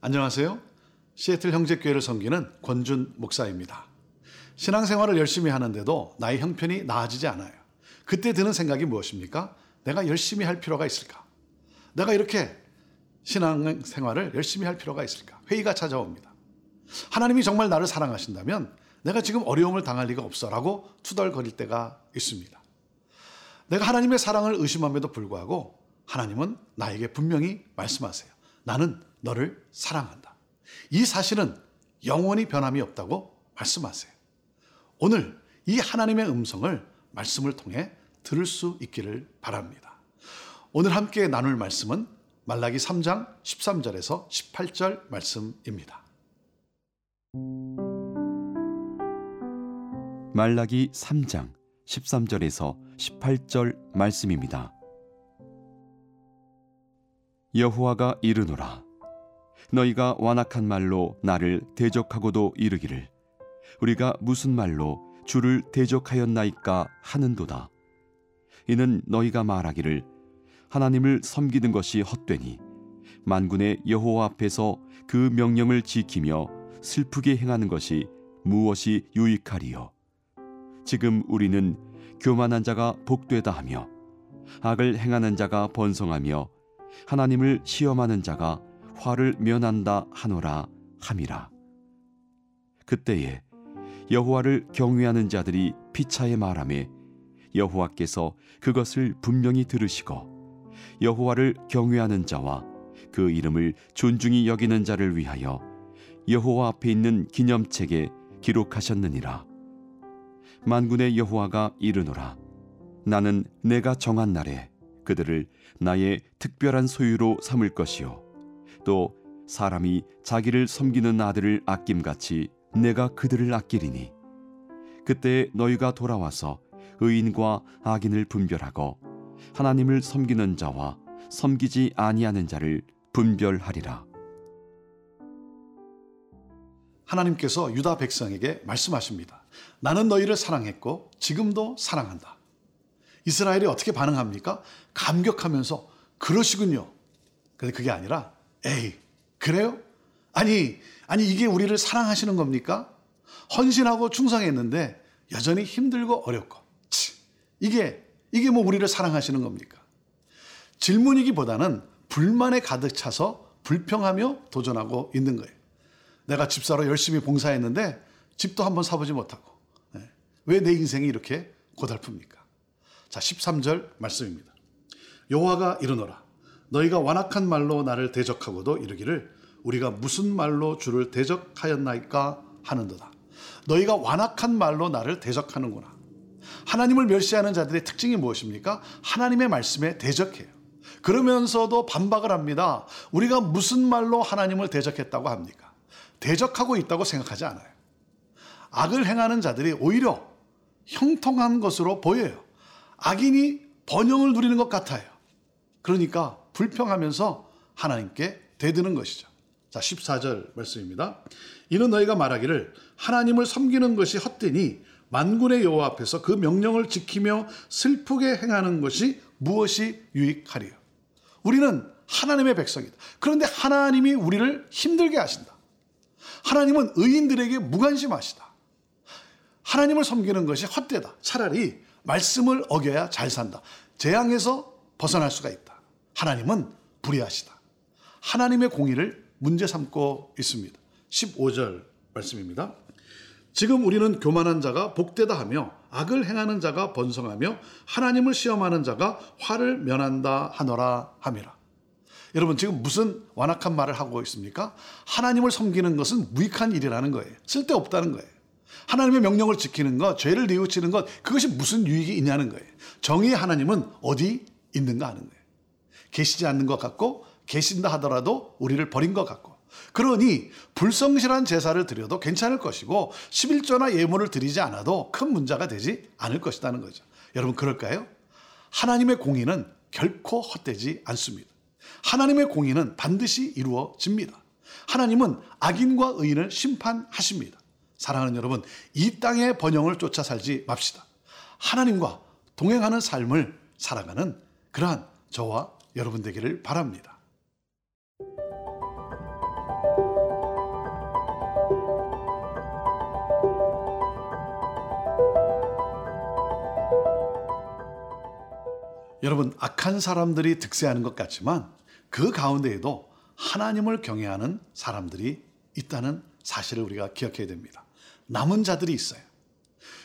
안녕하세요. 시애틀 형제교회를 섬기는 권준 목사입니다. 신앙생활을 열심히 하는데도 나의 형편이 나아지지 않아요. 그때 드는 생각이 무엇입니까? 내가 열심히 할 필요가 있을까? 내가 이렇게 신앙생활을 열심히 할 필요가 있을까? 회의가 찾아옵니다. 하나님이 정말 나를 사랑하신다면 내가 지금 어려움을 당할 리가 없어라고 투덜거릴 때가 있습니다. 내가 하나님의 사랑을 의심함에도 불구하고 하나님은 나에게 분명히 말씀하세요. 나는 너를 사랑한다. 이 사실은 영원히 변함이 없다고 말씀하세요. 오늘 이 하나님의 음성을 말씀을 통해 들을 수 있기를 바랍니다. 오늘 함께 나눌 말씀은 말라기 3장 13절에서 18절 말씀입니다. 말라기 3장 13절에서 18절 말씀입니다. 여호와가 이르노라 너희가 완악한 말로 나를 대적하고도 이르기를. 우리가 무슨 말로 주를 대적하였나이까 하는도다. 이는 너희가 말하기를 하나님을 섬기는 것이 헛되니 만군의 여호와 앞에서 그 명령을 지키며 슬프게 행하는 것이 무엇이 유익하리요? 지금 우리는 교만한 자가 복되다 하며 악을 행하는 자가 번성하며 하나님을 시험하는 자가 화를 면한다 하노라 함이라. 그때에 여호와를 경외하는 자들이 피차에 말하매 여호와께서 그것을 분명히 들으시고 여호와를 경외하는 자와 그 이름을 존중히 여기는 자를 위하여 여호와 앞에 있는 기념책에 기록하셨느니라. 만군의 여호와가 이르노라. 나는 내가 정한 날에 그들을 나의 특별한 소유로 삼을 것이요 또 사람이 자기를 섬기는 아들을 아낌같이 내가 그들을 아끼리니 그때 너희가 돌아와서 의인과 악인을 분별하고 하나님을 섬기는 자와 섬기지 아니하는 자를 분별하리라 하나님께서 유다 백성에게 말씀하십니다. 나는 너희를 사랑했고 지금도 사랑한다. 이스라엘이 어떻게 반응합니까? 감격하면서 그러시군요. 근데 그게 아니라 에이 그래요? 아니 아니 이게 우리를 사랑하시는 겁니까? 헌신하고 충성했는데 여전히 힘들고 어렵고 치, 이게 이게 뭐 우리를 사랑하시는 겁니까? 질문이기보다는 불만에 가득 차서 불평하며 도전하고 있는 거예요. 내가 집사로 열심히 봉사했는데 집도 한번 사보지 못하고 네. 왜내 인생이 이렇게 고달픕니까? 자, 13절 말씀입니다. 여호와가 이르노라 너희가 완악한 말로 나를 대적하고도 이르기를 우리가 무슨 말로 주를 대적하였나이까 하는도다. 너희가 완악한 말로 나를 대적하는구나. 하나님을 멸시하는 자들의 특징이 무엇입니까? 하나님의 말씀에 대적해요. 그러면서도 반박을 합니다. 우리가 무슨 말로 하나님을 대적했다고 합니까? 대적하고 있다고 생각하지 않아요. 악을 행하는 자들이 오히려 형통한 것으로 보여요. 악인이 번영을 누리는 것 같아요. 그러니까 불평하면서 하나님께 대드는 것이죠. 자, 14절 말씀입니다. 이는 너희가 말하기를 하나님을 섬기는 것이 헛되니 만군의 여호와 앞에서 그 명령을 지키며 슬프게 행하는 것이 무엇이 유익하리요. 우리는 하나님의 백성이다. 그런데 하나님이 우리를 힘들게 하신다. 하나님은 의인들에게 무관심하시다. 하나님을 섬기는 것이 헛되다. 차라리 말씀을 어겨야 잘 산다. 재앙에서 벗어날 수가 있다. 하나님은 불의하시다. 하나님의 공의를 문제 삼고 있습니다. 15절 말씀입니다. 지금 우리는 교만한 자가 복되다 하며 악을 행하는 자가 번성하며 하나님을 시험하는 자가 화를 면한다 하노라 함이라. 여러분 지금 무슨 완악한 말을 하고 있습니까? 하나님을 섬기는 것은 무익한 일이라는 거예요. 쓸데없다는 거예요. 하나님의 명령을 지키는 것, 죄를 뉘우치는 것, 그것이 무슨 유익이 있냐는 거예요. 정의의 하나님은 어디 있는가 하는 거예요. 계시지 않는 것 같고, 계신다 하더라도 우리를 버린 것 같고. 그러니 불성실한 제사를 드려도 괜찮을 것이고 11조나 예물을 드리지 않아도 큰 문제가 되지 않을 것이라는 거죠. 여러분 그럴까요? 하나님의 공의는 결코 헛되지 않습니다. 하나님의 공의는 반드시 이루어집니다. 하나님은 악인과 의인을 심판하십니다. 사랑하는 여러분, 이 땅의 번영을 쫓아 살지 맙시다. 하나님과 동행하는 삶을 살아가는 그러한 저와 여러분 되기를 바랍니다. 여러분, 악한 사람들이 득세하는 것 같지만 그 가운데에도 하나님을 경외하는 사람들이 있다는 사실을 우리가 기억해야 됩니다. 남은 자들이 있어요.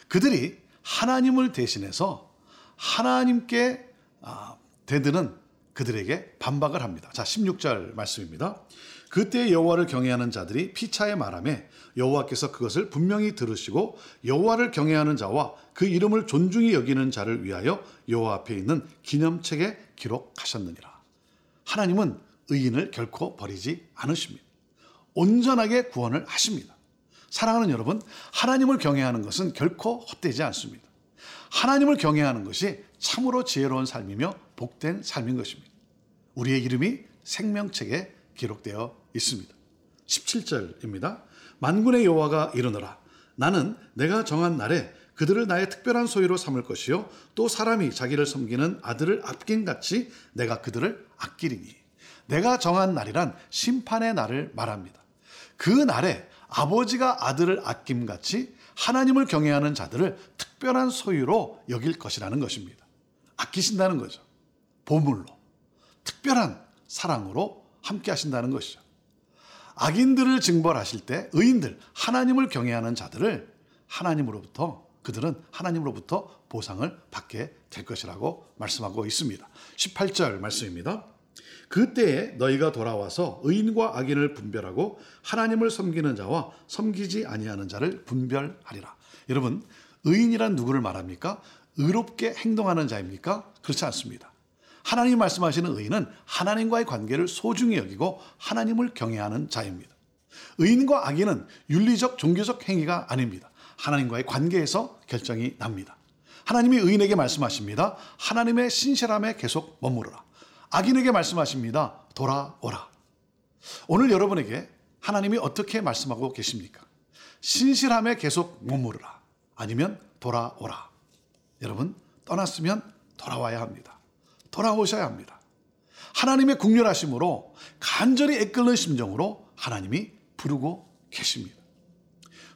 그들이 하나님을 대신해서 하나님께 아, 대드는 그들에게 반박을 합니다. 자, 16절 말씀입니다. 그때 여호와를 경외하는 자들이 피차에 말하매 여호와께서 그것을 분명히 들으시고 여호와를 경외하는 자와 그 이름을 존중히 여기는 자를 위하여 여호와 앞에 있는 기념책에 기록하셨느니라. 하나님은 의인을 결코 버리지 않으십니다. 온전하게 구원을 하십니다. 사랑하는 여러분, 하나님을 경외하는 것은 결코 헛되지 않습니다. 하나님을 경외하는 것이 참으로 지혜로운 삶이며 복된 삶인 것입니다. 우리의 이름이 생명책에 기록되어 있습니다. 17절입니다. 만군의 여호와가 이르노라 나는 내가 정한 날에 그들을 나의 특별한 소유로 삼을 것이요 또 사람이 자기를 섬기는 아들을 아낀 같이 내가 그들을 아끼리니 내가 정한 날이란 심판의 날을 말합니다. 그 날에 아버지가 아들을 아낌 같이 하나님을 경외하는 자들을 특별한 소유로 여길 것이라는 것입니다. 아끼신다는 거죠. 보물로 특별한 사랑으로 함께 하신다는 것이죠. 악인들을 징벌하실 때 의인들, 하나님을 경외하는 자들을 하나님으로부터 그들은 하나님으로부터 보상을 받게 될 것이라고 말씀하고 있습니다. 18절 말씀입니다. 그때에 너희가 돌아와서 의인과 악인을 분별하고 하나님을 섬기는 자와 섬기지 아니하는 자를 분별하리라. 여러분, 의인이란 누구를 말합니까? 의롭게 행동하는 자입니까? 그렇지 않습니다. 하나님 말씀하시는 의인은 하나님과의 관계를 소중히 여기고 하나님을 경외하는 자입니다. 의인과 악인은 윤리적 종교적 행위가 아닙니다. 하나님과의 관계에서 결정이 납니다. 하나님이 의인에게 말씀하십니다. 하나님의 신실함에 계속 머무르라. 악인에게 말씀하십니다. 돌아오라. 오늘 여러분에게 하나님이 어떻게 말씀하고 계십니까? 신실함에 계속 머무르라. 아니면 돌아오라. 여러분, 떠났으면 돌아와야 합니다. 돌아오셔야 합니다. 하나님의 국률하심으로 간절히 애끓는 심정으로 하나님이 부르고 계십니다.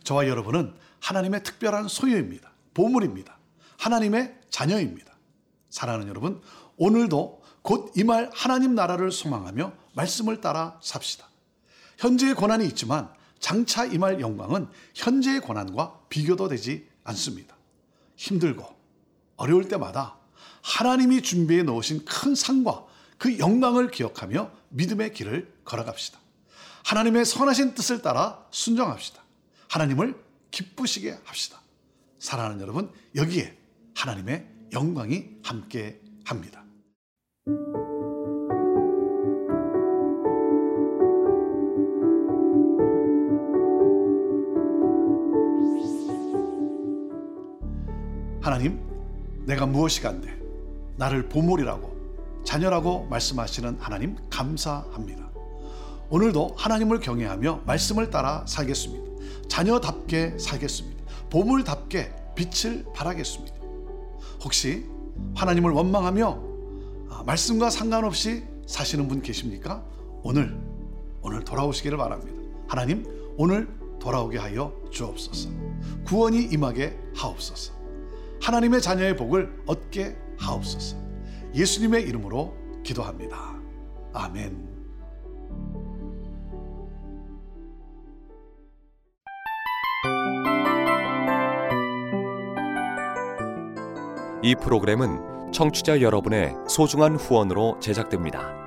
저와 여러분은 하나님의 특별한 소유입니다. 보물입니다. 하나님의 자녀입니다. 사랑하는 여러분, 오늘도 곧이말 하나님 나라를 소망하며 말씀을 따라 삽시다. 현재의 고난이 있지만 장차 임할 영광은 현재의 고난과 비교도 되지 않습니다. 힘들고 어려울 때마다 하나님이 준비해 놓으신 큰 상과 그 영광을 기억하며 믿음의 길을 걸어갑시다. 하나님의 선하신 뜻을 따라 순종합시다. 하나님을 기쁘시게 합시다. 사랑하는 여러분, 여기에 하나님의 영광이 함께 합니다. 하나님, 내가 무엇이 간데 나를 보물이라고 자녀라고 말씀하시는 하나님 감사합니다. 오늘도 하나님을 경외하며 말씀을 따라 살겠습니다. 자녀답게 살겠습니다. 보물답게 빛을 발하겠습니다. 혹시 하나님을 원망하며 아, 말씀과 상관없이 사시는 분 계십니까? 오늘 오늘 돌아오시기를 바랍니다. 하나님 오늘 돌아오게 하여 주옵소서. 구원이 임하게 하옵소서. 하나님의 자녀의 복을 얻게 하옵소서. 예수님의 이름으로 기도합니다. 아멘. 이 프로그램은 청취자 여러분의 소중한 후원으로 제작됩니다.